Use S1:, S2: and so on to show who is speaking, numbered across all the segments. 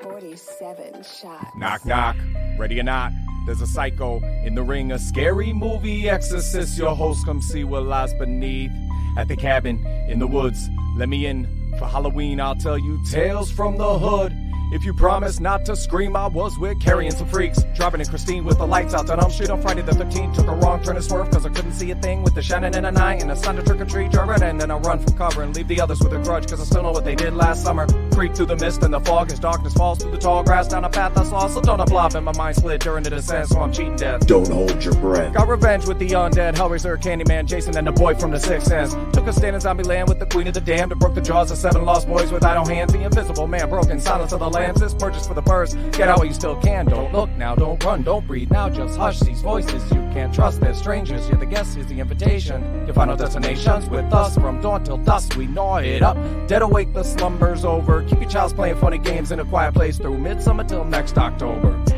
S1: Forty-seven shots.
S2: Knock, knock. Ready or not? There's a psycho in the ring, a scary movie exorcist. Your host, come see what lies beneath. At the cabin in the woods, let me in. For Halloween, I'll tell you tales from the hood. If you promise not to scream, I was with carrying some freaks. Driving in Christine with the lights out. Done on shit on Friday the 13th. Took a wrong turn and swerve cause I couldn't see a thing with the Shannon and a nine. And a son to trick or treat, driving and then I run from cover and leave the others with a grudge cause I still know what they did last summer. Creep through the mist and the fog as darkness falls through the tall grass down a path I saw. So don't I flop and my mind slid during the descent, so I'm cheating death.
S3: Don't hold your breath.
S2: Got revenge with the undead, Hellraiser, Candyman, Jason, and the boy from the Sixth Sense. Took a stand in zombie land with the queen of the damned and broke the jaws of seven lost boys with idle hands. The invisible man broken, silence of the lambs. This purchase for the birds. Get out while you still can. Don't look now, don't run, don't breathe now. Just hush these voices. You can't trust. They're strangers. You're the guest. Here's the invitation. Your final destinations with us from dawn till dusk. We gnaw it up. Dead awake, the slumber's over. Keep your child's playing funny games in a quiet place through midsummer till next October.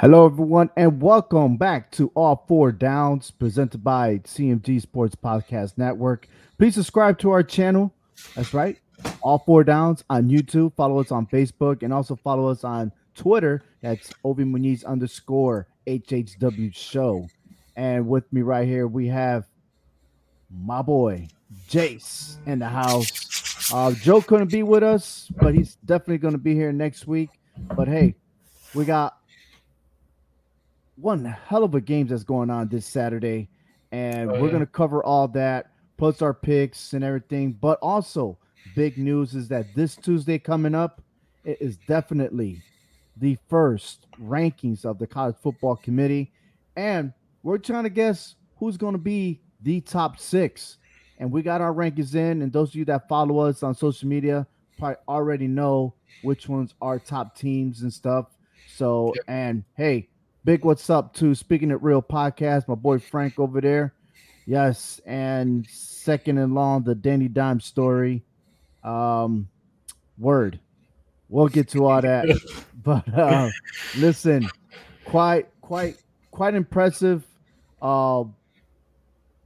S4: Hello, everyone, and welcome back to All Four Downs, presented by CMG Sports Podcast Network. Please subscribe to our channel. That's right, All Four Downs on YouTube. Follow us on Facebook and also follow us on Twitter. That's Ovi Muniz underscore HHW Show. And with me right here, we have my boy Jace in the house. Uh, Joe couldn't be with us, but he's definitely going to be here next week. But hey, we got one hell of a games that's going on this Saturday, and
S5: Oh,
S4: we're
S5: yeah.
S4: gonna cover all that, plus our picks and everything. But also, big news is that this Tuesday coming up, it is definitely the first rankings of the college football committee, and we're trying to guess who's going to be the top six. And we got our rankings in, and those of you that follow us on social media probably already know which ones are top teams and stuff. So, and hey, big what's up to Speaking It Real podcast, my boy Frank over there. Yes, and second in long, the Danny Dime story. Um, word. We'll get to all that. but uh, listen, quite, quite, quite impressive. Uh,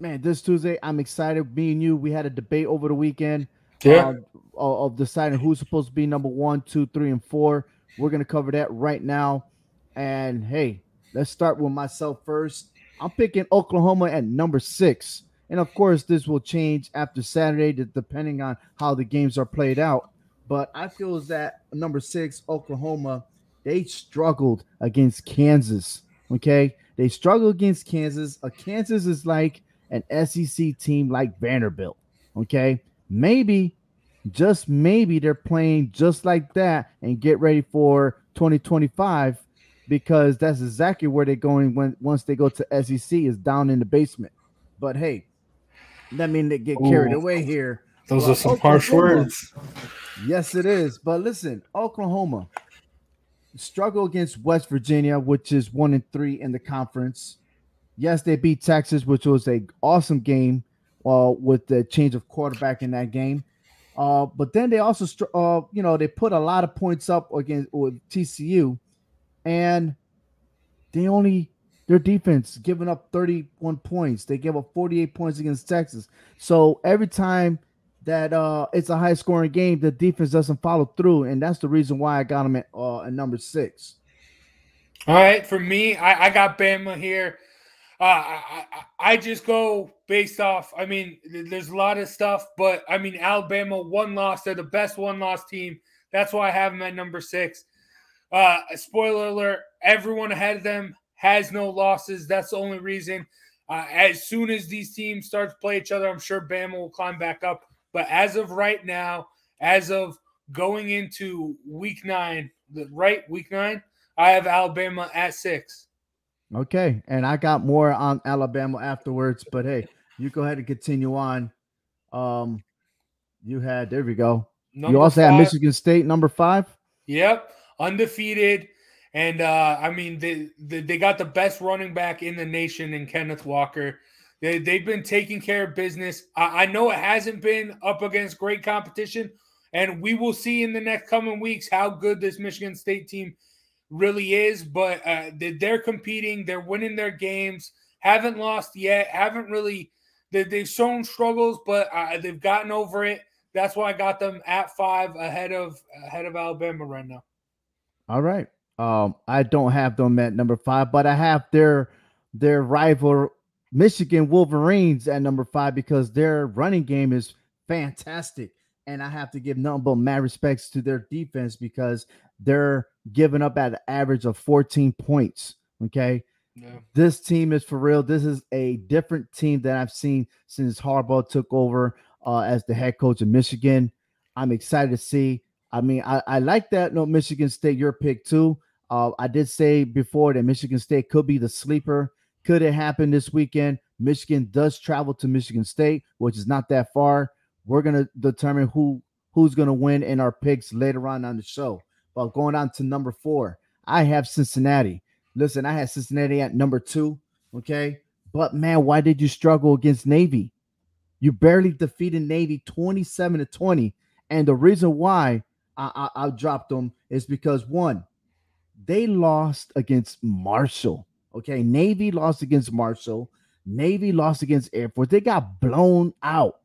S4: man, this Tuesday, I'm excited. Me and you, we had a debate over the weekend
S5: Yeah.
S4: uh, of of deciding who's supposed to be number one, two, three, and four. We're gonna cover that right now. And hey, let's start with myself first. I'm picking Oklahoma at number six. And of course, this will change after Saturday, depending on how the games are played out. But I feel is that number six, Oklahoma, they struggled against Kansas. Okay. They struggled against Kansas. A Kansas is like an SEC team like Vanderbilt. Okay. Maybe, just maybe they're playing just like that and get ready for 2025 because that's exactly where they're going when once they go to SEC is down in the basement. But hey, that mean they get carried
S5: Ooh.
S4: away here.
S5: Those
S4: Well,
S5: are some harsh words.
S4: Yes, it is. But listen, Oklahoma struggle against West Virginia, which is one and three in the conference. Yes, they beat Texas, which was a awesome game uh, with the change of quarterback in that game. Uh, but then they also, uh, you know, they put a lot of points up against with TCU, and they only their defense giving up 31 points. They gave up 48 points against Texas. So every time that uh it's a high scoring game, the defense doesn't follow through, and that's the reason why I got them at uh at number six.
S5: All right, for me, I, I got Bama here.
S3: Uh, I, I, I just go based off. I mean, there's a lot of stuff, but I mean, Alabama one loss. They're the best one loss team. That's why I have them at number six. Uh, spoiler alert: everyone ahead of them has no losses. That's the only reason. Uh, as soon as these teams start to play each other, I'm sure Bama will climb back up. But as of right now, as of going into week nine, the right week nine, I have Alabama at six.
S4: Okay, and I got more on Alabama afterwards, but hey, you go ahead and continue on. Um, you had there we go. Number you also five. had Michigan State number five.
S3: Yep, undefeated, and uh, I mean they, they they got the best running back in the nation in Kenneth Walker. They they've been taking care of business. I, I know it hasn't been up against great competition, and we will see in the next coming weeks how good this Michigan State team really is. But uh, they're competing, they're winning their games, haven't lost yet, haven't really. They've shown struggles, but uh, they've gotten over it. That's why I got them at five ahead of ahead of Alabama right now.
S4: All right. Um, I don't have them at number five, but I have their their rival Michigan Wolverines at number five because their running game is fantastic. And I have to give nothing but mad respects to their defense because they're giving up at an average of 14 points. Okay. Yeah. This team is for real. This is a different team that I've seen since Harbaugh took over uh, as the head coach of Michigan. I'm excited to see. I mean, I, I like that. No, Michigan State, your pick too. Uh, I did say before that Michigan State could be the sleeper. Could it happen this weekend? Michigan does travel to Michigan State, which is not that far. We're gonna determine who who's gonna win in our picks later on on the show. But going on to number four, I have Cincinnati. Listen, I had Cincinnati at number two. Okay. But man, why did you struggle against Navy? You barely defeated Navy 27 to 20. And the reason why I, I, I dropped them is because one, they lost against Marshall. Okay. Navy lost against Marshall. Navy lost against Air Force. They got blown out.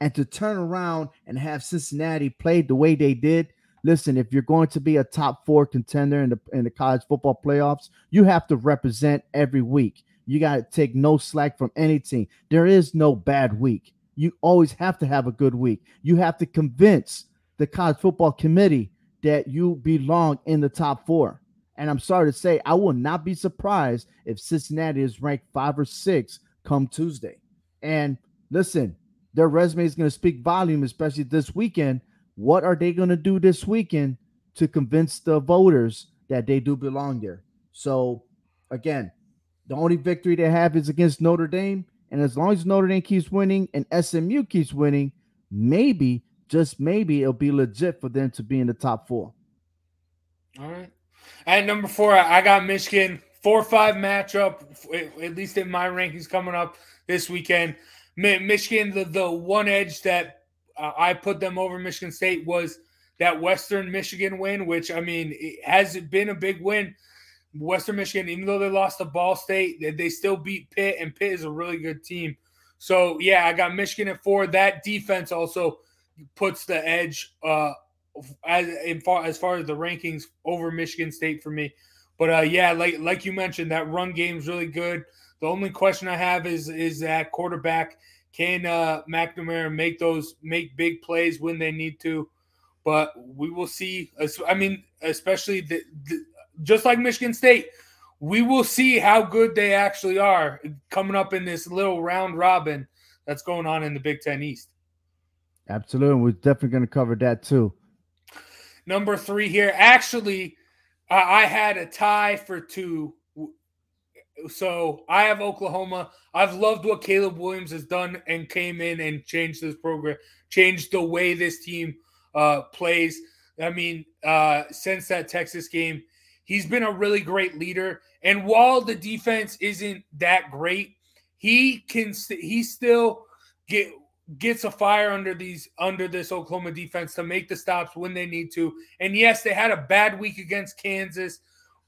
S4: And to turn around and have Cincinnati played the way they did, listen, if you're going to be a top four contender in the in the college football playoffs, you have to represent every week. You got to take no slack from any team. There is no bad week. You always have to have a good week. You have to convince the college football committee that you belong in the top four. And I'm sorry to say, I will not be surprised if Cincinnati is ranked five or six come Tuesday. And listen, their resume is going to speak volume, especially this weekend what are they going to do this weekend to convince the voters that they do belong there? So, again, the only victory they have is against Notre Dame. And as long as Notre Dame keeps winning and SMU keeps winning, maybe, just maybe, it'll be legit for them to be in the top four.
S3: All right. At number four, I got Michigan. Four five matchup, at least in my rankings coming up this weekend. Michigan, the, the one edge that uh, I put them over Michigan State was that Western Michigan win, which I mean has been a big win. Western Michigan, even though they lost to Ball State, they still beat Pitt, and Pitt is a really good team. So yeah, I got Michigan at four. That defense also puts the edge uh, as far as far as the rankings over Michigan State for me. But uh, yeah, like like you mentioned, that run game is really good. The only question I have is is that quarterback can uh, McNamara make those make big plays when they need to? But we will see. I mean, especially the, the, just like Michigan State, we will see how good they actually are coming up in this little round robin that's going on in the Big Ten East.
S4: Absolutely, we're definitely going to cover that too.
S3: Number three here, actually, I had a tie for two so I have Oklahoma. I've loved what Caleb Williams has done and came in and changed this program, changed the way this team uh, plays. I mean, uh, since that Texas game, he's been a really great leader. And while the defense isn't that great, he can st- he still get gets a fire under these under this Oklahoma defense to make the stops when they need to. And yes, they had a bad week against Kansas.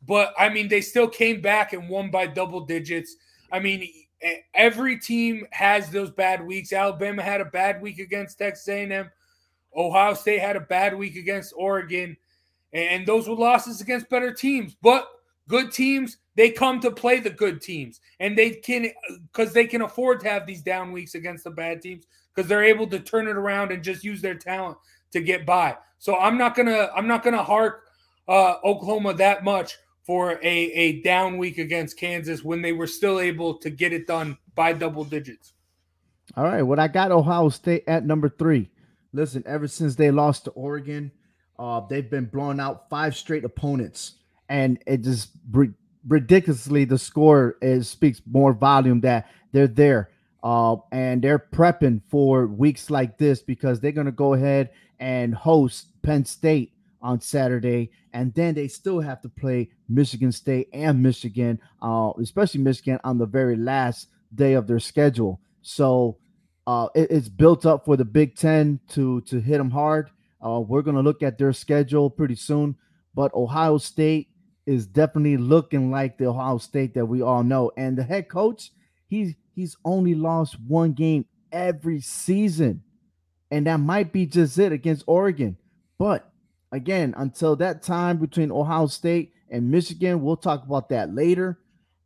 S3: But I mean, they still came back and won by double digits. I mean, every team has those bad weeks. Alabama had a bad week against Texas A&M. Ohio State had a bad week against Oregon, and those were losses against better teams. But good teams they come to play the good teams, and they can because they can afford to have these down weeks against the bad teams because they're able to turn it around and just use their talent to get by. So I'm not gonna I'm not gonna hark uh, Oklahoma that much for a, a down week against Kansas when they were still able to get it done by double digits.
S4: All right. Well, I got Ohio State at number three. Listen, ever since they lost to Oregon, uh, they've been blowing out five straight opponents, and it just ridiculously the score is speaks more volume that they're there. Uh, and they're prepping for weeks like this because they're going to go ahead and host Penn State on Saturday, and then they still have to play Michigan State and Michigan, uh, especially Michigan, on the very last day of their schedule. So uh, it, it's built up for the Big Ten to to hit them hard. Uh, we're gonna look at their schedule pretty soon, but Ohio State is definitely looking like the Ohio State that we all know. And the head coach, he's he's only lost one game every season, and that might be just it against Oregon. But again, until that time between Ohio State and Michigan, we'll talk about that later.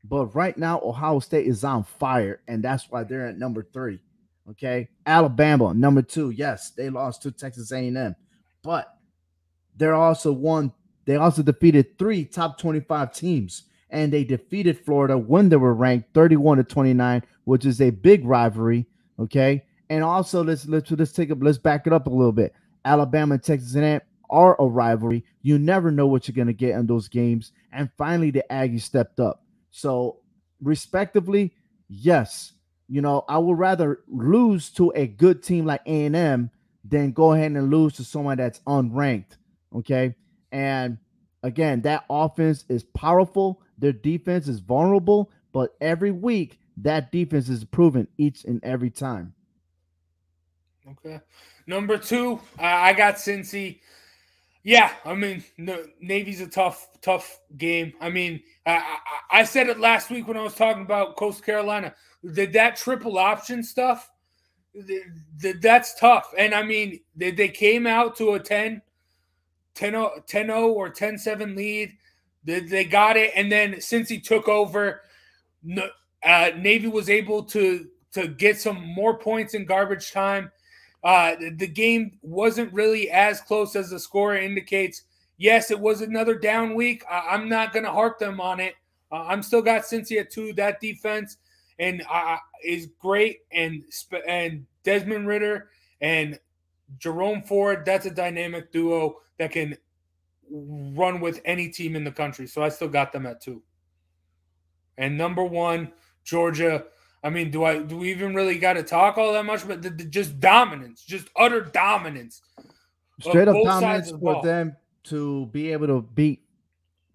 S4: But right now, Ohio State is on fire, and that's why they're at number three. Okay, Alabama number two. Yes, they lost to Texas A&M, but they're also one. They also defeated three top twenty-five teams, and they defeated Florida when they were ranked thirty-one to twenty-nine, which is a big rivalry. Okay, and also let's let's let's take up let's back it up a little bit. Alabama and Texas A&M are a rivalry. You never know what you're gonna get in those games, and finally the Aggies stepped up. So, respectively, yes, you know, I would rather lose to a good team like A&M than go ahead and lose to someone that's unranked. Okay. And again, that offense is powerful. Their defense is vulnerable, but every week that defense is proven each and every time.
S3: Okay. Number two, I got Cincy. Yeah, I mean, Navy's a tough, tough game. I mean, I, I, said it last week when I was talking about Coast Carolina. Did that triple option stuff? That's tough. And I mean, they, they came out to a 10, 10, 10 or 10 7 lead. They, they got it. And then since he took over, uh, Navy was able to to get some more points in garbage time uh, the game wasn't really as close as the score indicates. Yes, it was another down week. I- am not going to harp them on it. Uh, I'm still got Cincy at two. That defense and uh, is great, and and Desmond Ridder and Jerome Ford. That's a dynamic duo that can run with any team in the country. So I still got them at two. And number one, Georgia I mean, do I do we even really got to talk all that much? But the, the, just dominance, just utter dominance,
S4: straight up dominance for them to be able to beat,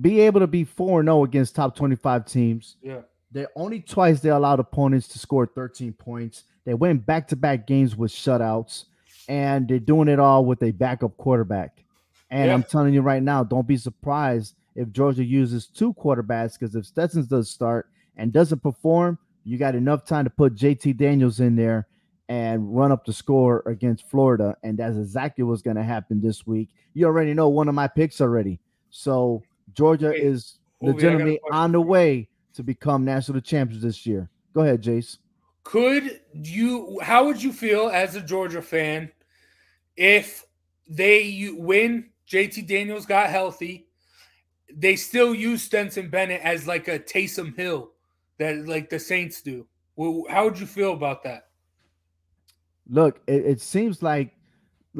S4: be able to be four zero oh against top twenty five teams.
S3: Yeah,
S4: they only twice they allowed opponents to score thirteen points. They went back to back games with shutouts, and they're doing it all with a backup quarterback. And yeah. I'm telling you right now, don't be surprised if Georgia uses two quarterbacks because if Stetson does start and doesn't perform you got enough time to put JT Daniels in there and run up the score against Florida. And that's exactly what's going to happen this week. You already know one of my picks already. So Georgia is legitimately on the way to become national champions this year. Go ahead, Jace.
S3: Could you, how would you feel as a Georgia fan if they win? JT Daniels got healthy. They still use Stetson Bennett as like a Taysom Hill that like the Saints do. Well, how would you feel about that?
S4: Look, it, it seems like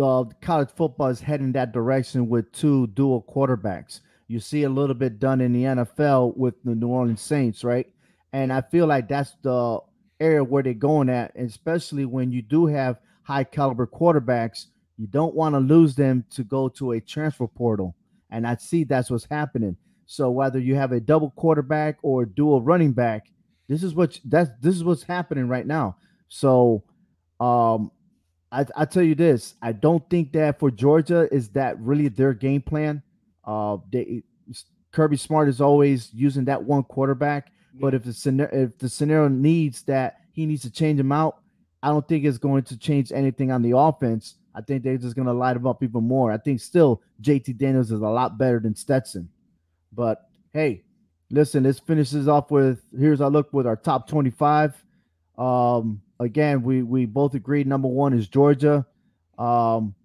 S4: uh, college football is heading that direction with two dual quarterbacks. You see a little bit done in the NFL with the New Orleans Saints, right? And I feel like that's the area where they're going at, especially when you do have high caliber quarterbacks. You don't want to lose them to go to a transfer portal. And I see that's what's happening. So whether you have a double quarterback or dual running back, this is what that's this is what's happening right now. So um I, I tell you this, I don't think that for Georgia is that really their game plan. Uh they Kirby Smart is always using that one quarterback, but if the scenario if the scenario needs that he needs to change him out, I don't think it's going to change anything on the offense. I think they're just going to light him up even more. I think still JT Daniels is a lot better than Stetson. But hey, listen, this finishes off with here's our look with our top 25. Um, again, we we both agreed number one is Georgia. Um,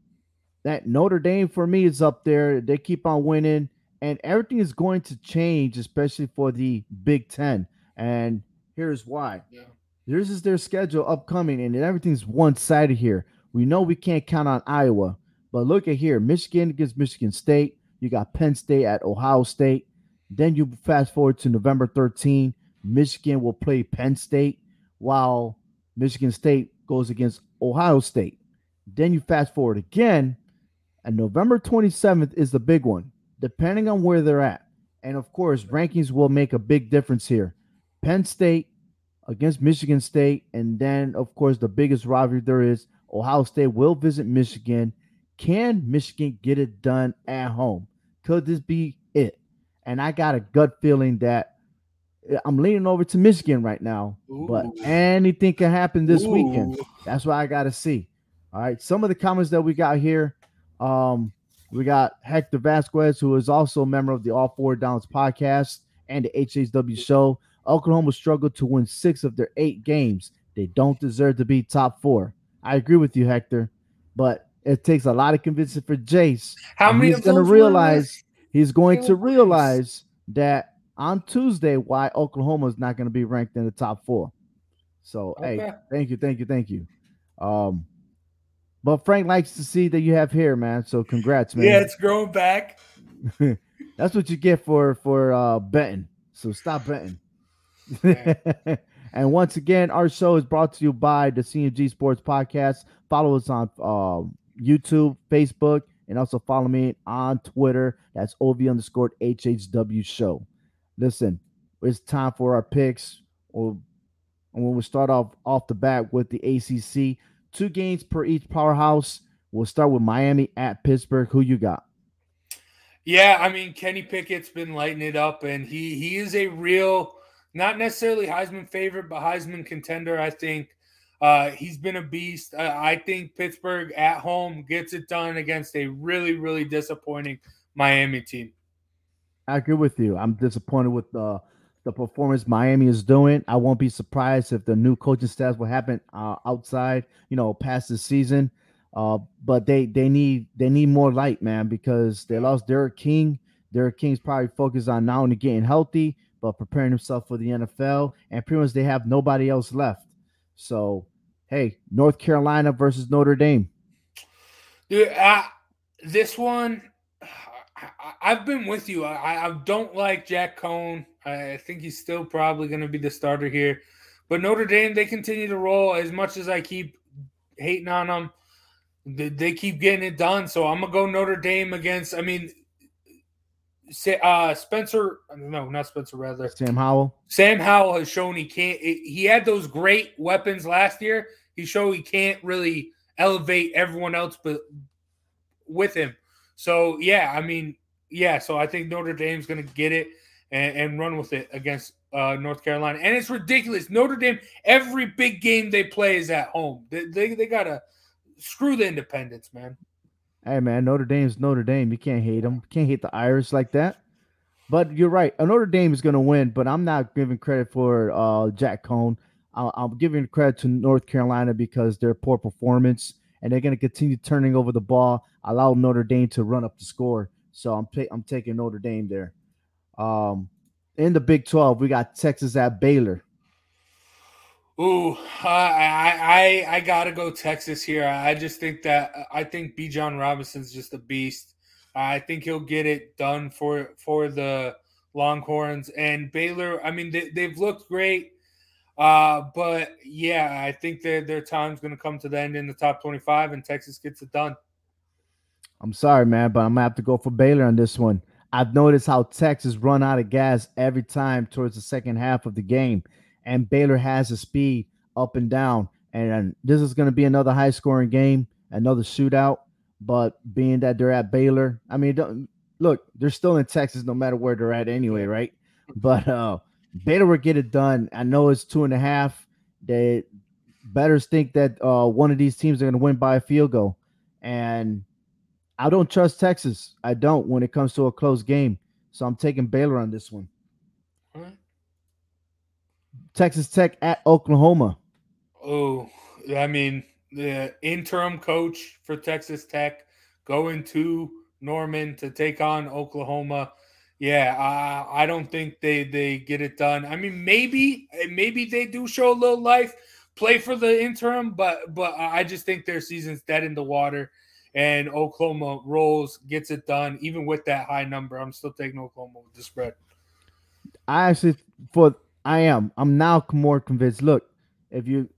S4: that Notre Dame for me is up there. They keep on winning, and everything is going to change, especially for the Big Ten. And here's why.
S3: Yeah.
S4: This is their schedule upcoming, and everything's one sided here. We know we can't count on Iowa, but look at here Michigan against Michigan State. You got Penn State at Ohio State. Then you fast forward to November 13. Michigan will play Penn State while Michigan State goes against Ohio State. Then you fast forward again, and November 27th is the big one, depending on where they're at. And of course, rankings will make a big difference here. Penn State against Michigan State, and then of course the biggest rivalry there is. Ohio State will visit Michigan. Can Michigan get it done at home? Could this be it? And I got a gut feeling that eh, I'm leaning over to Michigan right now, but anything can happen this weekend. That's what I got to see. All right. Some of the comments that we got here. Um, we got Hector Vasquez, who is also a member of the All Four Downs podcast and the HHW show. Oklahoma struggled to win six of their eight games. They don't deserve to be top four. I agree with you, Hector, but it takes a lot of convincing for Jace.
S3: How many
S4: he's
S3: of
S4: going to realize he's going to
S3: Realize.
S4: that on Tuesday why Oklahoma is not going to be ranked in the top four. So hey, thank you, thank you, thank you. Um, but Frank likes to see that you have hair, man. So congrats, man.
S3: Yeah, it's growing back.
S4: That's what you get for for uh betting. So stop betting. and once again, our show is brought to you by the CMG Sports Podcast. Follow us on um YouTube, Facebook, and also follow me on Twitter. That's OV underscore HHW show. Listen, it's time for our picks. Or and when we start off off the bat with the ACC, two games per each powerhouse. We'll start with Miami at Pittsburgh. Who you got?
S3: Yeah, I mean Kenny Pickett's been lighting it up, and he he is a real, not necessarily Heisman favorite, but Heisman contender. I think uh, he's been a beast. Uh, I think Pittsburgh at home gets it done against a really really disappointing Miami team.
S4: I agree with you. I'm disappointed with the the performance Miami is doing. I won't be surprised if the new coaching staff will happen uh, outside, you know, past the season. Uh, but they they need they need more light, man, because they lost D'Eriq King. D'Eriq King's probably focused on not only getting healthy but preparing himself for the NFL, and pretty much they have nobody else left. So, hey, North Carolina versus Notre Dame.
S3: Dude, I, this one, I, I've been with you. I, I don't like Jack Coan. I think he's still probably going to be the starter here. But Notre Dame, they continue to roll. As much as I keep hating on them, they, keep getting it done. So I'm gonna go Notre Dame against. I mean, uh, Spencer. No, not Spencer. Rather,
S4: Sam Howell.
S3: Sam Howell has shown he can't. He had those great weapons last year. He showed he can't really elevate everyone else, but with him. So yeah, I mean, yeah. So I think Notre Dame's going to get it and, and run with it against uh, North Carolina. And it's ridiculous. Notre Dame, every big game they play is at home. They they, they gotta screw the independence, man.
S4: Hey man, Notre Dame's Notre Dame. You can't hate them. Can't hate the Irish like that. But you're right. Notre Dame is going to win, but I'm not giving credit for uh, Jack Coan. I'll, I'm giving credit to North Carolina because their poor performance, and they're going to continue turning over the ball, allow Notre Dame to run up the score. So I'm I'm taking Notre Dame there. Um, in the Big 12, we got Texas at Baylor.
S3: Ooh, I, I I gotta go Texas here. I just think that I think Bijan Robinson's just a beast. I think he'll get it done for for the Longhorns and Baylor. I mean, they, they've looked great, uh, but yeah, I think that their time's going to come to the end in the top twenty-five, and Texas gets it done.
S4: I'm sorry, man, but I'm gonna have to go for Baylor on this one. I've noticed how Texas run out of gas every time towards the second half of the game, and Baylor has the speed up and down. And this is going to be another high scoring game, another shootout. But being that they're at Baylor, I mean, don't, look, they're still in Texas no matter where they're at anyway, right? But uh Baylor will get it done. I know it's two and a half. They better think that uh one of these teams are going to win by a field goal, and I don't trust Texas. I don't when it comes to a close game. So I'm taking Baylor on this one. Texas Tech at Oklahoma.
S3: Oh, I mean, the interim coach for Texas Tech going to Norman to take on Oklahoma. Yeah, I, I don't think they they get it done. I mean, maybe maybe they do show a little life, play for the interim, but but I just think their season's dead in the water, and Oklahoma rolls gets it done even with that high number. I'm still taking Oklahoma with the spread.
S4: I actually for I am I'm now more convinced. Look, if you,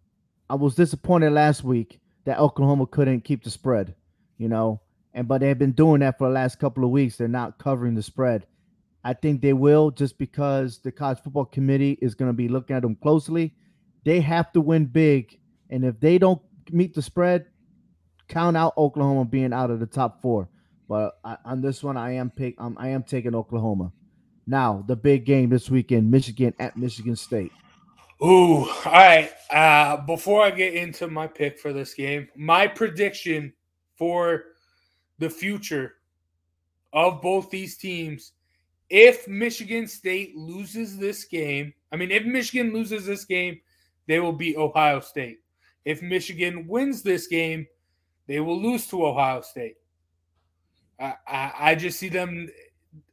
S4: I was disappointed last week that Oklahoma couldn't keep the spread, you know, and but they've been doing that for the last couple of weeks. They're not covering the spread. I think they will just because the college football committee is going to be looking at them closely. They have to win big, and if they don't meet the spread, count out Oklahoma being out of the top four. But I, on this one, I am pick. Um, I am taking Oklahoma. Now the big game this weekend: Michigan at Michigan State.
S3: Ooh, all right. Uh, before I get into my pick for this game, my prediction for the future of both these teams if Michigan State loses this game, I mean, if Michigan loses this game, they will beat Ohio State. If Michigan wins this game, they will lose to Ohio State. I, I, I just see them.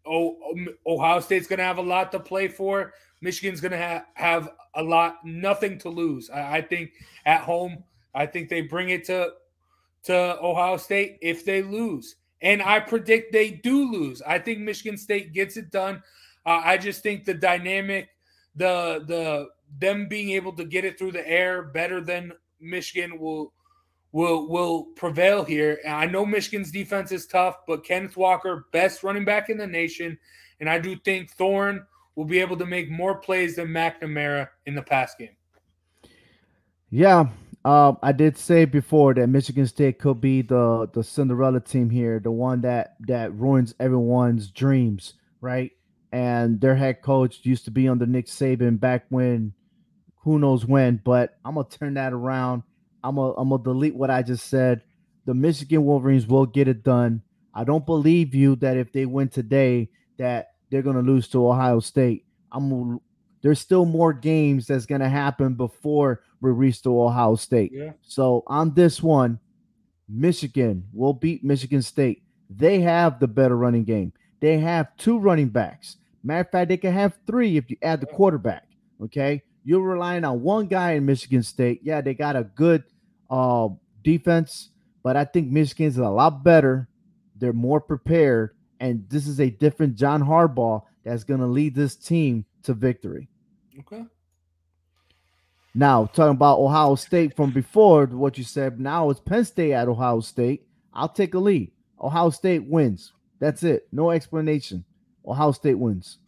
S3: Oh, Ohio State's going to have a lot to play for. Michigan's going to ha- have a lot, nothing to lose. I, I think at home, I think they bring it to to Ohio State if they lose. And I predict they do lose. I think Michigan State gets it done. Uh, I just think the dynamic, the the them being able to get it through the air better than Michigan will will will prevail here. And I know Michigan's defense is tough, but Kenneth Walker, best running back in the nation, and I do think Thorne will be able to make more plays than McNamara in the pass game.
S4: Yeah, um, I did say before that Michigan State could be the the Cinderella team here, the one that that ruins everyone's dreams, right? And their head coach used to be under Nick Saban back when, who knows when. But I'm gonna turn that around. I'm gonna I'm gonna delete what I just said. The Michigan Wolverines will get it done. I don't believe you that if they win today, that they're gonna lose to Ohio State. I'm there's still more games that's going to happen before we reach to Ohio State.
S3: Yeah.
S4: So on this one, Michigan will beat Michigan State. They have the better running game. They have two running backs. Matter of fact, they can have three if you add the quarterback. Okay. You're relying on one guy in Michigan State. Yeah, they got a good uh, defense, but I think Michigan's a lot better. They're more prepared. And this is a different John Harbaugh that's going to lead this team to victory.
S3: Okay.
S4: Now, talking about Ohio State from before, what you said, now it's Penn State at Ohio State. I'll take a lead. Ohio State wins. That's it. No explanation. Ohio State wins.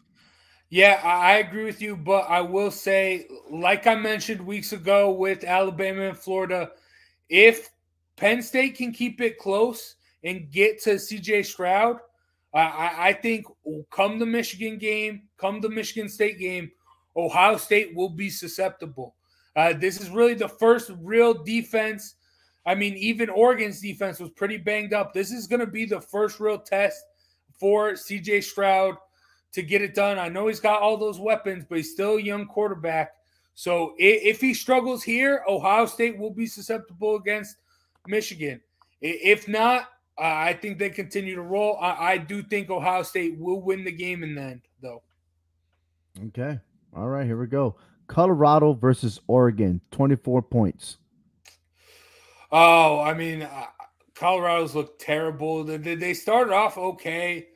S3: Yeah, I agree with you, but I will say, like I mentioned weeks ago with Alabama and Florida, if Penn State can keep it close and get to CJ Stroud, I, I think come the Michigan game, come the Michigan State game, Ohio State will be susceptible. Uh, this is really the first real defense. I mean, even Oregon's defense was pretty banged up. This is going to be the first real test for CJ Stroud to get it done. I know he's got all those weapons, but he's still a young quarterback. So if, he struggles here, Ohio State will be susceptible against Michigan. If not, uh, I think they continue to roll. I, I do think Ohio State will win the game in the end, though.
S4: Okay. All right, here we go. Colorado versus Oregon, 24 points.
S3: Oh, I mean, uh, Colorado's looked terrible. They, they started off okay.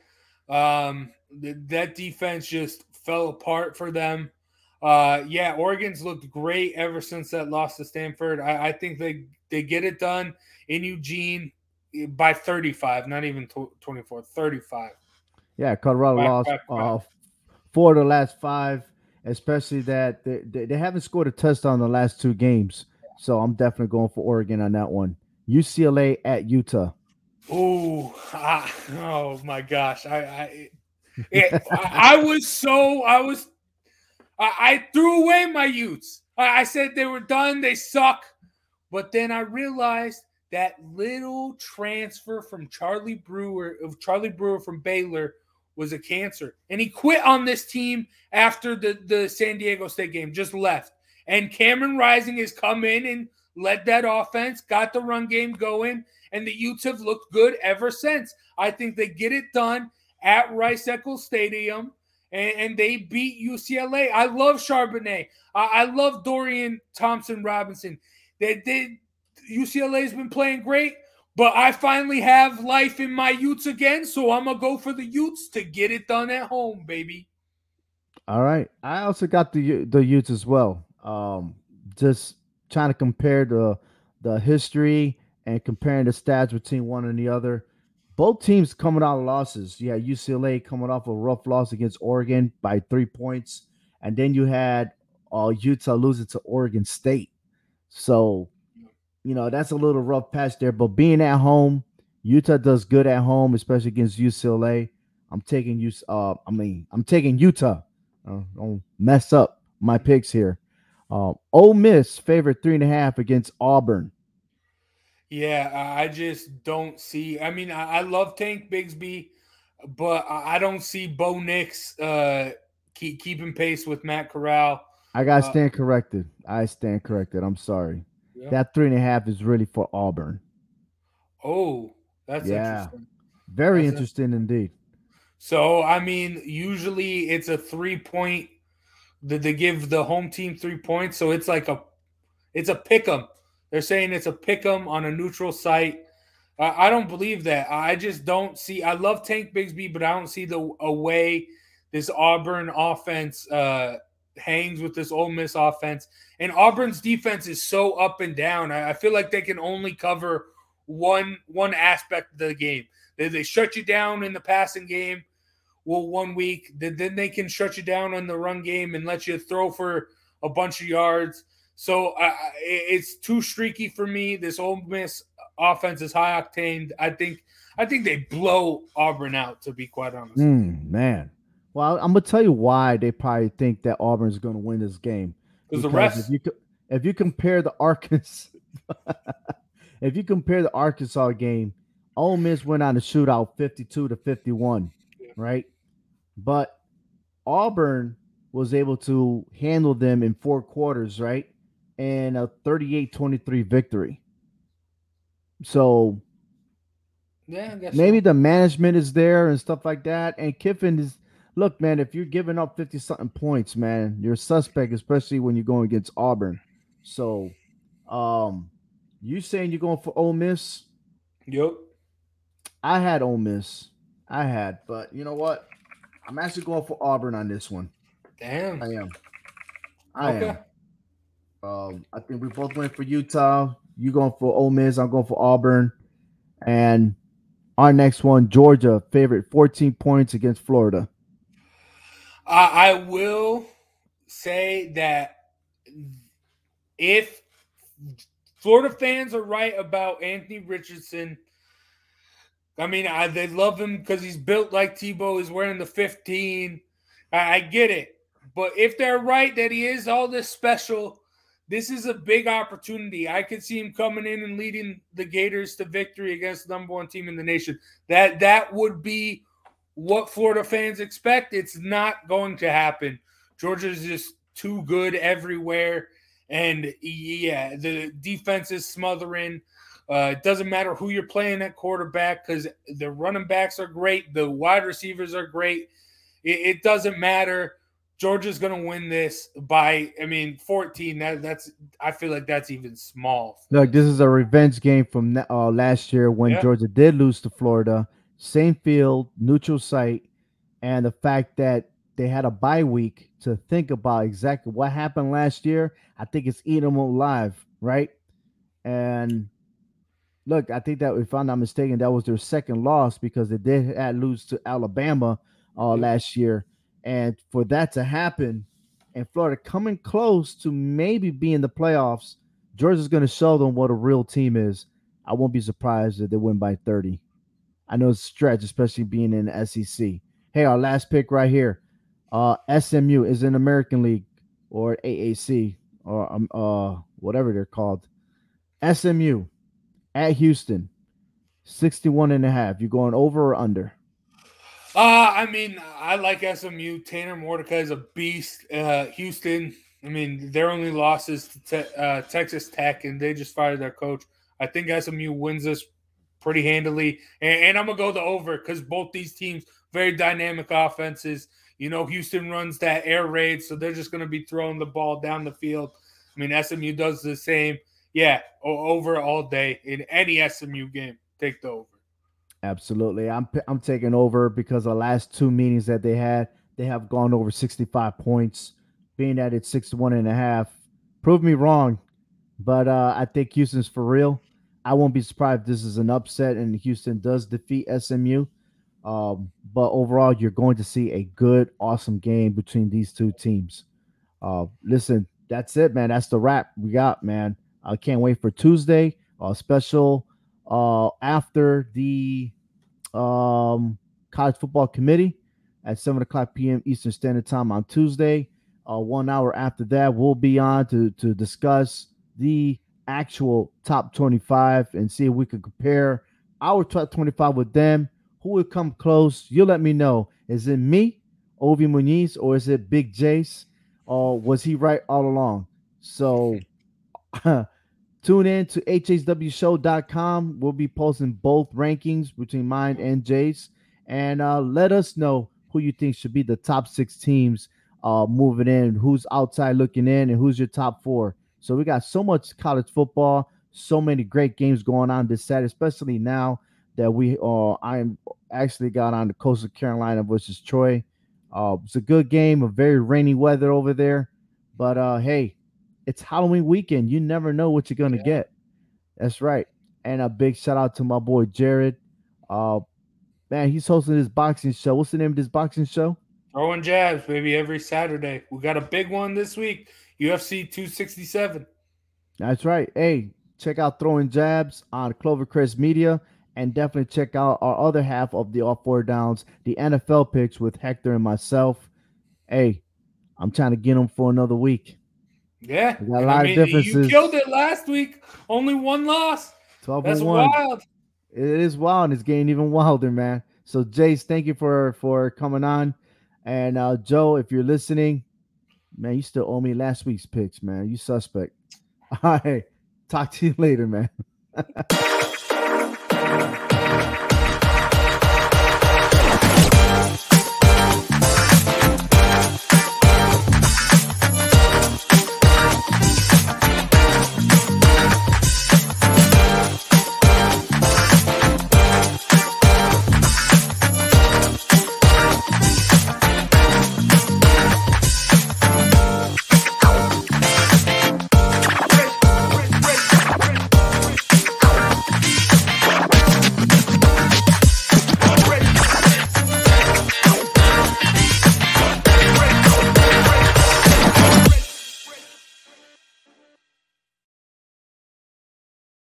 S3: Um, that defense just fell apart for them. Uh, yeah, Oregon's looked great ever since that loss to Stanford. I, I think they they get it done in Eugene by 35, not even 24, 35.
S4: Yeah, Colorado back, lost back, back. Uh, four of the last five especially that they, they, they haven't scored a touchdown the last two games. So I'm definitely going for Oregon on that one. UCLA at Utah.
S3: Oh, oh my gosh! I, I, it, I, I, was so I was, I, I threw away my Utes. I, I said they were done. They suck. But then I realized that little transfer from Charlie Brewer of Charlie Brewer from Baylor was a cancer. And he quit on this team after the, the San Diego State game, just left. And Cameron Rising has come in and led that offense, got the run game going, and the Utes have looked good ever since. I think they get it done at Rice Eccles Stadium. And, and, they beat UCLA. I love Charbonnet. I, I love Dorian Thompson Robinson. They, did. UCLA has been playing great, but I finally have life in my Utes again, so I'm gonna go for the Utes to get it done at home, baby.
S4: All right. I also got the the Utes as well. Um, just trying to compare the the history and comparing the stats between one and the other. Both teams coming out of losses. You had UCLA coming off a rough loss against Oregon by three points, and then you had uh, Utah losing to Oregon State. So, you know that's a little rough patch there. But being at home, Utah does good at home, especially against UCLA. I'm taking you. Uh, I mean, I'm taking Utah. Uh, don't mess up my picks here. Um, Ole Miss favorite three and a half against Auburn.
S3: Yeah, I just don't see. I mean, I, I love Tank Bigsby, but I don't see Bo Nix uh, keep keeping pace with Matt Corral.
S4: I gotta uh, stand corrected. I stand corrected. I'm sorry. Yeah. That three and a half is really for Auburn.
S3: Oh, that's yeah. interesting.
S4: Very that's interesting a- indeed.
S3: So I mean, usually it's a three point that they give the home team three points. So it's like a it's a pick 'em. They're saying it's a pick 'em on a neutral site. I, I don't believe that. I just don't see. I love Tank Bigsby, but I don't see the a way this Auburn offense uh, hangs with this Ole Miss offense. And Auburn's defense is so up and down. I, I feel like they can only cover one one aspect of the game. They, they shut you down in the passing game well one week. Then, then they can shut you down on the run game and let you throw for a bunch of yards. So uh, it's too streaky for me. This Ole Miss offense is high octane. I think I think they blow Auburn out. To be quite honest,
S4: mm, man. Well, I'm gonna tell you why they probably think that Auburn is going to win this game.
S3: Because the rest,
S4: if you if you compare the Arkansas, if you compare the Arkansas game, Ole Miss went on a shootout, 52 to 51, yeah. right? But Auburn was able to handle them in four quarters, right? And a 38 23 victory. So,
S3: yeah,
S4: maybe
S3: so.
S4: the management is there and stuff like that. And Kiffin is, look, man, if you're giving up 50 something points, man, you're a suspect, especially when you're going against Auburn. So, um, you saying you're going for Ole Miss?
S3: Yep.
S4: I had Ole Miss. I had, but you know what? I'm actually going for Auburn on this one.
S3: Damn.
S4: I am. I okay. am. Um, I think we both went for Utah. You going for Ole Miss. I'm going for Auburn. And our next one, Georgia, favorite 14 points against Florida.
S3: I will say that if Florida fans are right about Anthony Richardson I mean, I, they love him because he's built like Tebow. He's wearing the 15. I, I get it. But if they're right that he is all this special, this is a big opportunity. I could see him coming in and leading the Gators to victory against the number one team in the nation. That that would be what Florida fans expect. It's not going to happen. Georgia's just too good everywhere. And yeah, the defense is smothering. Uh, it doesn't matter who you're playing at quarterback because the running backs are great, the wide receivers are great. It, it doesn't matter. Georgia's going to win this by, I mean, 14. That, that's, I feel like that's even small.
S4: Look, this is a revenge game from uh, last year when yeah. Georgia did lose to Florida. Same field, neutral site, and the fact that they had a bye week to think about exactly what happened last year. I think it's eating them alive, right? And look, I think that if I'm not mistaken, that was their second loss because they did lose to Alabama uh, last year, and for that to happen, and Florida coming close to maybe being the playoffs, Georgia's going to show them what a real team is. I won't be surprised if they win by 30. I know it's a stretch, especially being in SEC. Hey, our last pick right here. Uh, SMU is in American League or AAC or um, uh whatever they're called. SMU at Houston, 61 and a half. You going over or under?
S3: Uh, I mean, I like SMU. Tanner Mordecai is a beast. Uh, Houston, I mean, their only losses to te- uh, Texas Tech, and they just fired their coach. I think SMU wins this pretty handily, and, and I'm gonna go the over because both these teams very dynamic offenses. You know, Houston runs that air raid, so they're just gonna be throwing the ball down the field. I mean, SMU does the same. Yeah, over all day in any SMU game. Take the over.
S4: Absolutely. I'm I'm taking over because the last two meetings that they had, they have gone over 65 points, being that it's 61 and a half. Prove me wrong, but uh, I think Houston's for real. I won't be surprised if this is an upset and Houston does defeat SMU. Um, but overall, you're going to see a good, awesome game between these two teams. Uh, listen, that's it, man. That's the wrap we got, man. I can't wait for Tuesday, a special uh, after the um, college football committee at 7 o'clock p.m. Eastern Standard Time on Tuesday. Uh, one hour after that, we'll be on to, to discuss the actual top 25 and see if we can compare our top 25 with them. Who will come close? You'll let me know. Is it me, Ovi Muniz, or is it Big Jace? Or was he right all along? So Tune in to hhwshow.com. We'll be posting both rankings between mine and Jay's. And uh, let us know who you think should be the top six teams uh, moving in, who's outside looking in, and who's your top four. So we got so much college football, so many great games going on this Saturday, especially now that we uh I'm actually got on the Coastal Carolina versus Troy. Uh, it's a good game, a very rainy weather over there. But uh, hey, it's Halloween weekend. You never know what you're gonna yeah. get. That's right. And a big shout out to my boy Jared. Uh man, he's hosting this boxing show. What's the name of this boxing show?
S3: Throwing jabs, baby, every Saturday. We got a big one this week. UFC 267.
S4: That's right. Hey, check out Throwing Jabs on Clovercrest Media and definitely check out our other half of the All Four Downs, the NFL picks with Hector and myself. Hey, I'm trying to get them for another week.
S3: Yeah, we got a lot I mean, of differences. You killed it last week. Only one loss. Twelve That's one. wild.
S4: It is wild. and It's getting even wilder, man. So, Jace, thank you for for coming on. And uh, Joe, if you're listening, man, you still owe me last week's picks, man. You suspect. All right. Talk to you later, man.